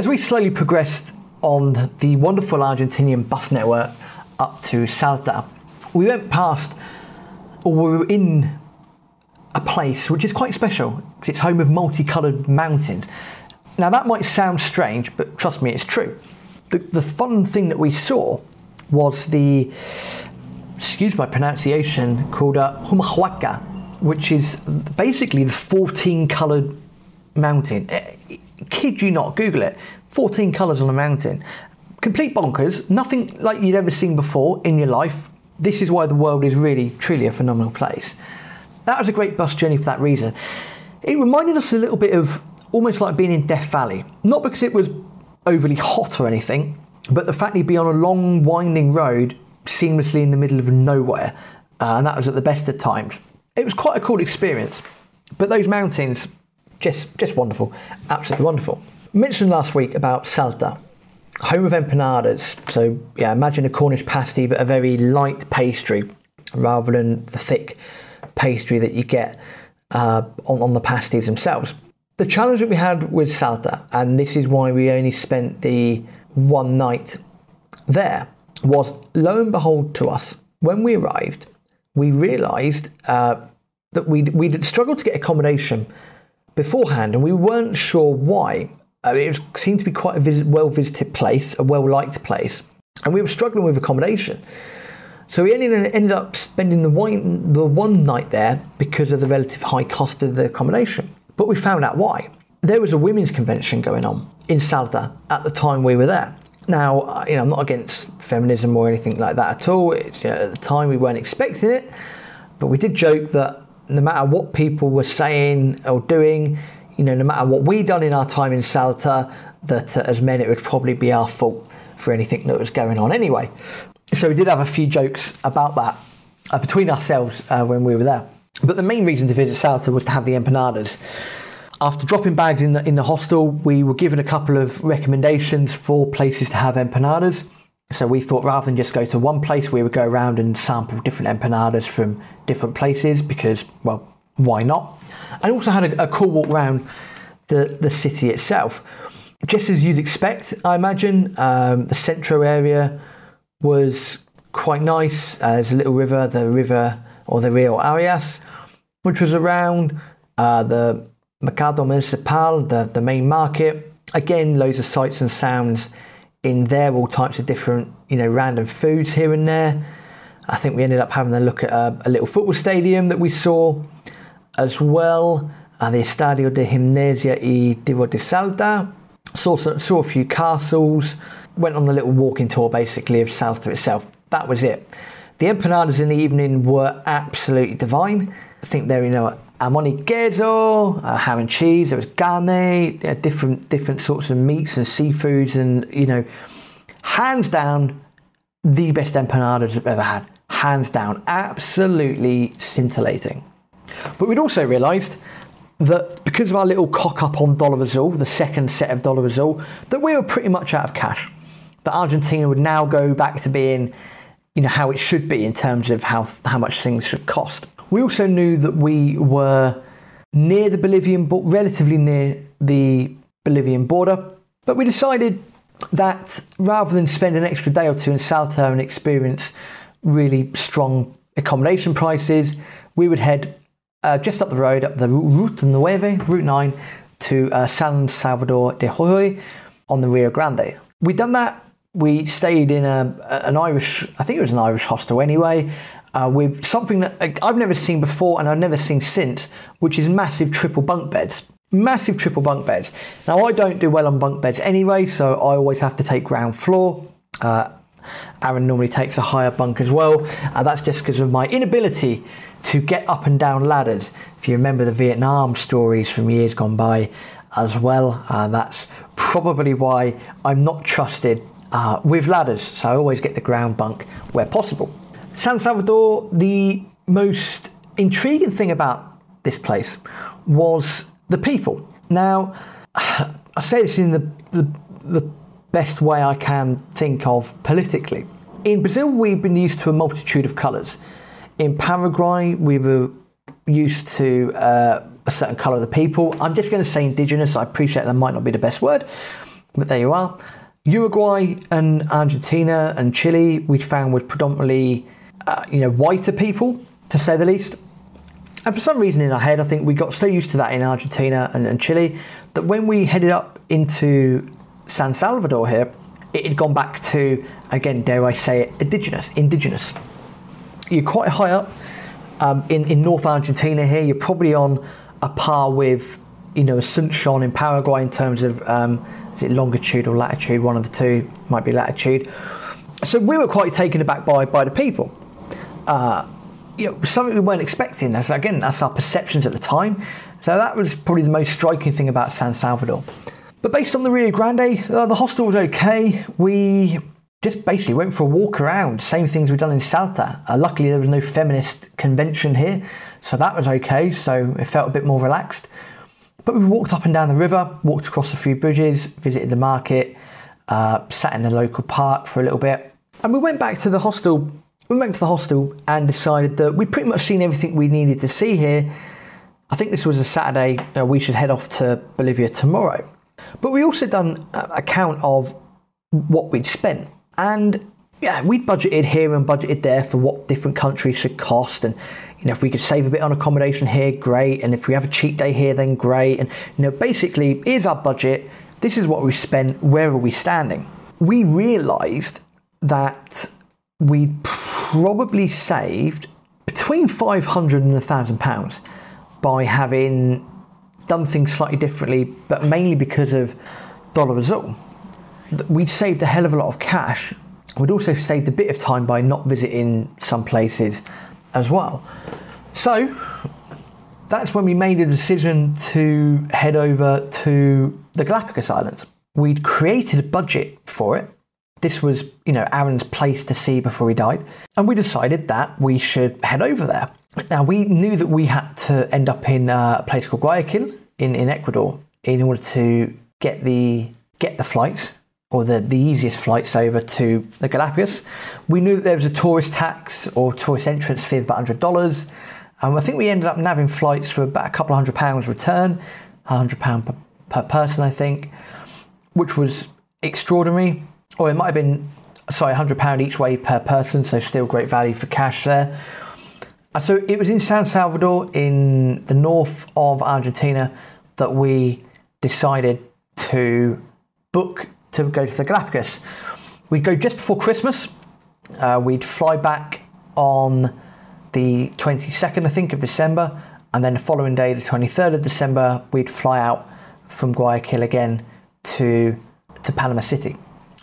As we slowly progressed on the wonderful Argentinian bus network up to Salta, we went past, or we were in a place which is quite special because it's home of multicoloured mountains. Now, that might sound strange, but trust me, it's true. The, the fun thing that we saw was the, excuse my pronunciation, called uh, Humahuaca, which is basically the 14 coloured mountain. Kid you not, Google it. 14 colours on a mountain. Complete bonkers, nothing like you'd ever seen before in your life. This is why the world is really, truly a phenomenal place. That was a great bus journey for that reason. It reminded us a little bit of almost like being in Death Valley. Not because it was overly hot or anything, but the fact you'd be on a long, winding road seamlessly in the middle of nowhere. Uh, and that was at the best of times. It was quite a cool experience. But those mountains, just, just wonderful. Absolutely wonderful. mentioned last week about Salta, home of empanadas. So, yeah, imagine a Cornish pasty, but a very light pastry rather than the thick pastry that you get uh, on, on the pasties themselves. The challenge that we had with Salta, and this is why we only spent the one night there, was lo and behold to us, when we arrived, we realised uh, that we'd, we'd struggled to get accommodation beforehand, and we weren't sure why. Uh, it seemed to be quite a visit, well visited place, a well liked place, and we were struggling with accommodation. So we ended, ended up spending the one, the one night there because of the relative high cost of the accommodation. But we found out why. There was a women's convention going on in Salta at the time we were there. Now, uh, you know, I'm not against feminism or anything like that at all. You know, at the time, we weren't expecting it, but we did joke that no matter what people were saying or doing, you know, no matter what we'd done in our time in Salta, that uh, as men, it would probably be our fault for anything that was going on anyway. So we did have a few jokes about that uh, between ourselves uh, when we were there. But the main reason to visit Salta was to have the empanadas. After dropping bags in the, in the hostel, we were given a couple of recommendations for places to have empanadas. So we thought rather than just go to one place, we would go around and sample different empanadas from different places because, well, why not? And also had a, a cool walk around the, the city itself. Just as you'd expect, I imagine, um, the centro area was quite nice. Uh, there's a little river, the river or the Rio Arias, which was around uh, the Mercado Municipal, the, the main market. Again, loads of sights and sounds in there, all types of different, you know, random foods here and there. I think we ended up having a look at a, a little football stadium that we saw as well. Uh, the Estadio de Gimnasia y Tiro de Salta. Saw, saw a few castles went on the little walking tour basically of Salta itself. That was it. The empanadas in the evening were absolutely divine. I think they're, you know, amoni queso, uh, ham and cheese, there was carne, uh, different, different sorts of meats and seafoods, and, you know, hands down, the best empanadas I've ever had. Hands down, absolutely scintillating. But we'd also realised that because of our little cock up on Dollar Azul, the second set of Dollar Azul, that we were pretty much out of cash that Argentina would now go back to being, you know, how it should be in terms of how how much things should cost. We also knew that we were near the Bolivian, but relatively near the Bolivian border, but we decided that rather than spend an extra day or two in Salta and experience really strong accommodation prices, we would head uh, just up the road, up the Route Nueve, Route 9, to uh, San Salvador de Jujuy on the Rio Grande. We'd done that we stayed in a, an Irish, I think it was an Irish hostel anyway, uh, with something that I've never seen before and I've never seen since, which is massive triple bunk beds. Massive triple bunk beds. Now, I don't do well on bunk beds anyway, so I always have to take ground floor. Uh, Aaron normally takes a higher bunk as well. Uh, that's just because of my inability to get up and down ladders. If you remember the Vietnam stories from years gone by as well, uh, that's probably why I'm not trusted uh, with ladders, so I always get the ground bunk where possible. San Salvador, the most intriguing thing about this place was the people. Now, I say this in the, the, the best way I can think of politically. In Brazil, we've been used to a multitude of colours. In Paraguay, we were used to uh, a certain colour of the people. I'm just going to say indigenous. I appreciate that might not be the best word, but there you are. Uruguay and Argentina and Chile, we found were predominantly, uh, you know, whiter people, to say the least. And for some reason in our head, I think we got so used to that in Argentina and, and Chile that when we headed up into San Salvador here, it had gone back to, again, dare I say it, indigenous. Indigenous. You're quite high up um, in, in North Argentina here. You're probably on a par with, you know, Asuncion in Paraguay in terms of, um, is it longitude or latitude? One of the two might be latitude. So we were quite taken aback by, by the people. Uh, you know, something we weren't expecting. That's again, that's our perceptions at the time. So that was probably the most striking thing about San Salvador. But based on the Rio Grande, uh, the hostel was okay. We just basically went for a walk around, same things we've done in Salta. Uh, luckily, there was no feminist convention here, so that was okay. So it felt a bit more relaxed. But we walked up and down the river, walked across a few bridges, visited the market, uh, sat in the local park for a little bit, and we went back to the hostel. We went to the hostel and decided that we'd pretty much seen everything we needed to see here. I think this was a Saturday. Uh, we should head off to Bolivia tomorrow. But we also done a count of what we'd spent. And yeah, we'd budgeted here and budgeted there for what different countries should cost. And, you know, if we could save a bit on accommodation here, great. And if we have a cheap day here, then great. And, you know, basically, here's our budget. This is what we spent. Where are we standing? We realised that we'd probably saved between 500 and 1,000 pounds by having done things slightly differently, but mainly because of Dollar Azul. We'd saved a hell of a lot of cash. We'd also saved a bit of time by not visiting some places as well. So that's when we made a decision to head over to the Galapagos Islands. We'd created a budget for it. This was, you know, Aaron's place to see before he died. And we decided that we should head over there. Now, we knew that we had to end up in uh, a place called Guayaquil, in, in Ecuador in order to get the get the flights or the, the easiest flights over to the Galapagos. We knew that there was a tourist tax or tourist entrance fee of about hundred dollars. And I think we ended up nabbing flights for about a couple of hundred pounds return, hundred pound per, per person, I think, which was extraordinary. Or it might have been sorry, hundred pound each way per person, so still great value for cash there. And so it was in San Salvador, in the north of Argentina, that we decided to book to go to the Galapagos. We'd go just before Christmas. Uh, we'd fly back on the 22nd, I think, of December, and then the following day, the 23rd of December, we'd fly out from Guayaquil again to to Panama City.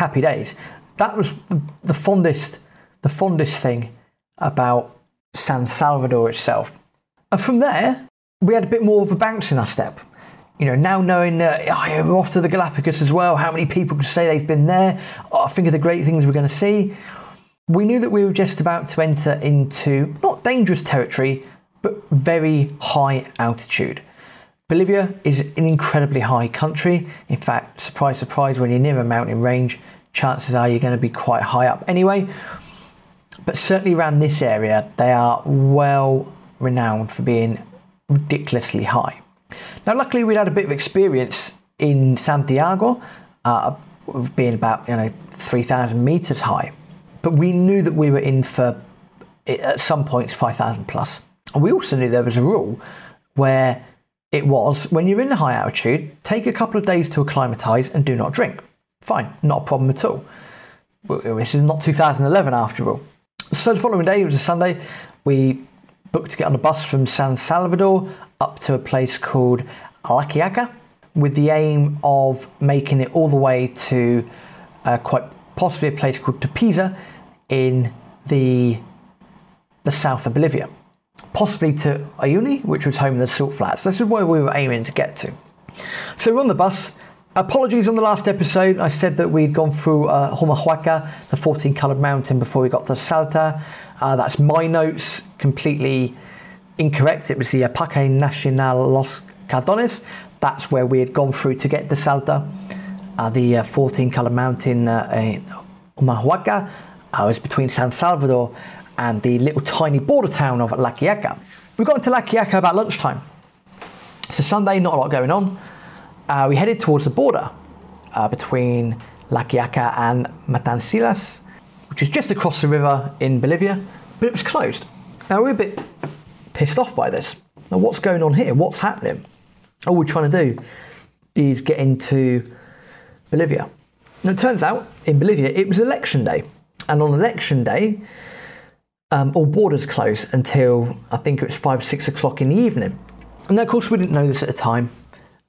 Happy days. That was the, the fondest, the fondest thing about San Salvador itself. And from there, we had a bit more of a bounce in our step. You know, now knowing that oh, we're off to the Galapagos as well, how many people can say they've been there? Oh, think of the great things we're going to see. We knew that we were just about to enter into not dangerous territory, but very high altitude. Bolivia is an incredibly high country. In fact, surprise, surprise, when you're near a mountain range, chances are you're going to be quite high up anyway. But certainly around this area, they are well renowned for being ridiculously high. Now, luckily, we'd had a bit of experience in Santiago, uh, being about you know 3,000 meters high, but we knew that we were in for at some points 5,000 plus. And we also knew there was a rule where it was when you're in high altitude, take a couple of days to acclimatise and do not drink. Fine, not a problem at all. This is not 2011 after all. So the following day, it was a Sunday, we booked to get on a bus from San Salvador up to a place called La with the aim of making it all the way to uh, quite possibly a place called Tupiza in the, the south of Bolivia. Possibly to Uyuni, which was home of the salt flats. This is where we were aiming to get to. So we're on the bus. Apologies on the last episode. I said that we'd gone through uh, Humahuaca, the 14 coloured mountain, before we got to Salta. Uh, that's my notes, completely incorrect. It was the Parque Nacional Los Cardones. That's where we had gone through to get to Salta. Uh, the uh, 14 coloured mountain uh, Humahuaca uh, was between San Salvador and the little tiny border town of La Quiaca. We got into La Quiaca about lunchtime. So Sunday, not a lot going on. Uh, we headed towards the border uh, between Quiaca and Matansilas, which is just across the river in Bolivia, but it was closed. Now we're a bit pissed off by this. Now, what's going on here? What's happening? All we're trying to do is get into Bolivia. Now, it turns out in Bolivia it was election day, and on election day, um, all borders close until I think it was five, six o'clock in the evening. And of course, we didn't know this at the time.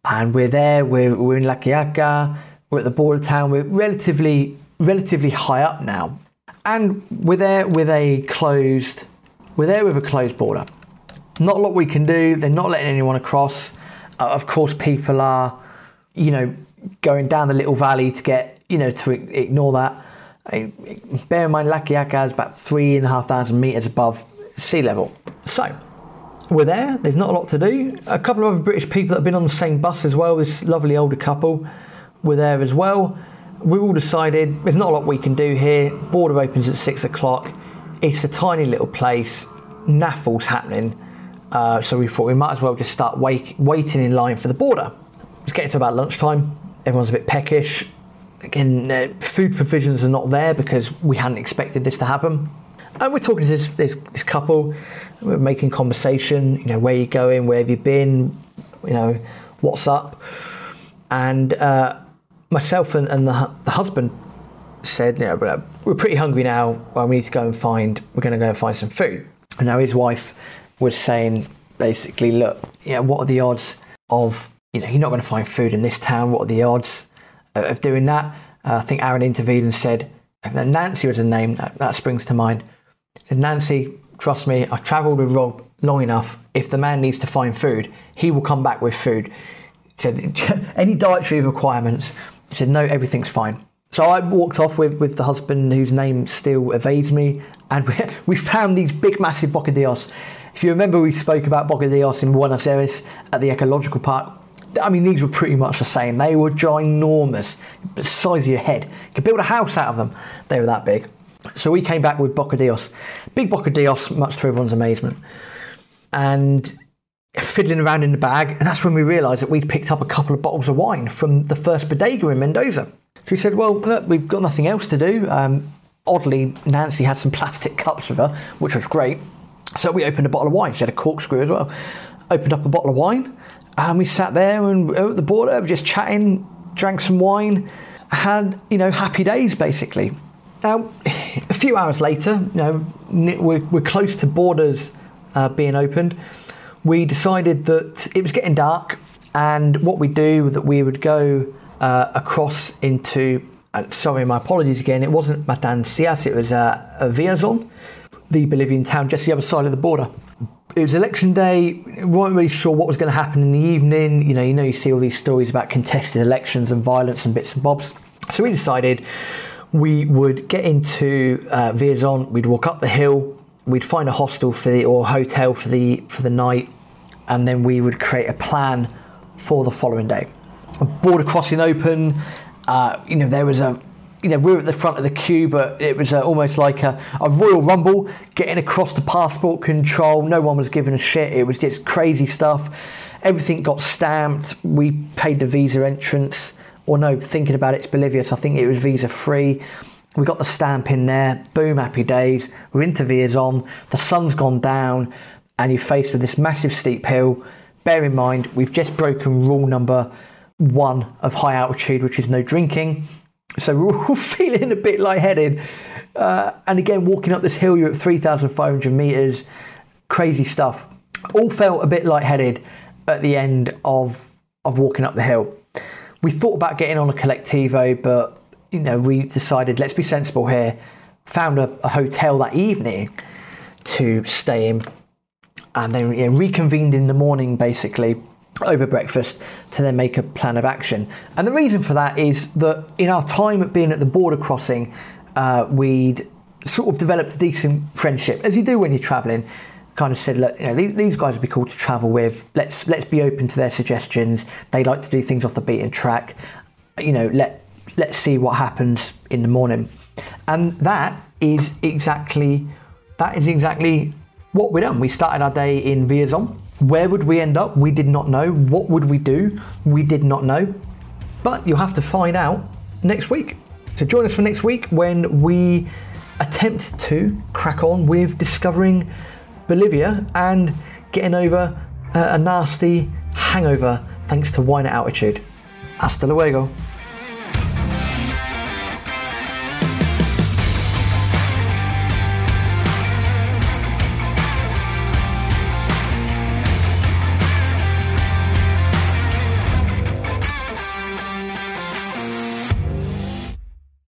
And we're there, we're, we're in La Quiaca, we're at the border town, we're relatively, relatively high up now. And we're there with a closed, we're there with a closed border. Not a lot we can do, they're not letting anyone across. Uh, of course, people are, you know, going down the little valley to get, you know, to ignore that. Bear in mind, La Quiaca is about three and a half thousand meters above sea level. So, we're there. There's not a lot to do. A couple of other British people that have been on the same bus as well. This lovely older couple were there as well. We all decided there's not a lot we can do here. Border opens at six o'clock. It's a tiny little place. Naffle's happening. Uh, so we thought we might as well just start wait, waiting in line for the border. It's getting to about lunchtime. Everyone's a bit peckish. Again, uh, food provisions are not there because we hadn't expected this to happen. And we're talking to this, this, this couple, we're making conversation, you know, where you going, where have you been, you know, what's up. And uh, myself and, and the, the, husband said, you know, we're pretty hungry now, well, we need to go and find, we're going to go and find some food. And now his wife was saying, basically, look, you know, what are the odds of, you know, you're not going to find food in this town, what are the odds of doing that? Uh, I think Aaron intervened and said, Nancy was a name that, that springs to mind. Said, Nancy, trust me, I've travelled with Rob long enough. If the man needs to find food, he will come back with food. Said, any dietary requirements? He said, no, everything's fine. So I walked off with, with the husband whose name still evades me, and we, we found these big, massive bocadillos. If you remember, we spoke about bocadillos in Buenos Aires at the ecological park. I mean, these were pretty much the same. They were ginormous, the size of your head. You could build a house out of them. They were that big. So we came back with bocadillos, big bocadillos, much to everyone's amazement, and fiddling around in the bag. And that's when we realised that we'd picked up a couple of bottles of wine from the first bodega in Mendoza. So we said, "Well, look, we've got nothing else to do." Um, oddly, Nancy had some plastic cups with her, which was great. So we opened a bottle of wine. She had a corkscrew as well. Opened up a bottle of wine, and we sat there and at the border, just chatting, drank some wine, had you know happy days basically. Now, a few hours later, you know, we're, we're close to borders uh, being opened. We decided that it was getting dark, and what we do that we would go uh, across into. Uh, sorry, my apologies again. It wasn't Matanzas, it was uh, Villazon, the Bolivian town just the other side of the border. It was election day. We weren't really sure what was going to happen in the evening. You know, you know, you see all these stories about contested elections and violence and bits and bobs. So we decided we would get into uh, Villazon, we'd walk up the hill, we'd find a hostel for the or hotel for the for the night, and then we would create a plan for the following day. A border crossing open, uh, you know, there was a you know, we were at the front of the queue, but it was a, almost like a, a, Royal Rumble getting across the passport control. No one was giving a shit. It was just crazy stuff. Everything got stamped. We paid the visa entrance or no, thinking about it, it's Bolivia, so I think it was visa free. We got the stamp in there, boom, happy days. We're into Villazon, the sun's gone down, and you're faced with this massive steep hill. Bear in mind, we've just broken rule number one of high altitude, which is no drinking. So we're all feeling a bit lightheaded. Uh, and again, walking up this hill, you're at 3,500 meters, crazy stuff. All felt a bit lightheaded at the end of, of walking up the hill we thought about getting on a collectivo, but you know, we decided let's be sensible here. Found a, a hotel that evening to stay in, and then you know, reconvened in the morning, basically over breakfast, to then make a plan of action. And the reason for that is that in our time being at the border crossing, uh, we'd sort of developed a decent friendship, as you do when you're travelling kind of said, look, you know, these, these, guys would be cool to travel with. Let's let's be open to their suggestions. They like to do things off the beaten track. You know, let let's see what happens in the morning. And that is exactly that is exactly what we done. We started our day in Villazon. Where would we end up? We did not know. What would we do? We did not know. But you'll have to find out next week. So join us for next week when we attempt to crack on with discovering Bolivia and getting over uh, a nasty hangover thanks to wine at altitude. Hasta luego.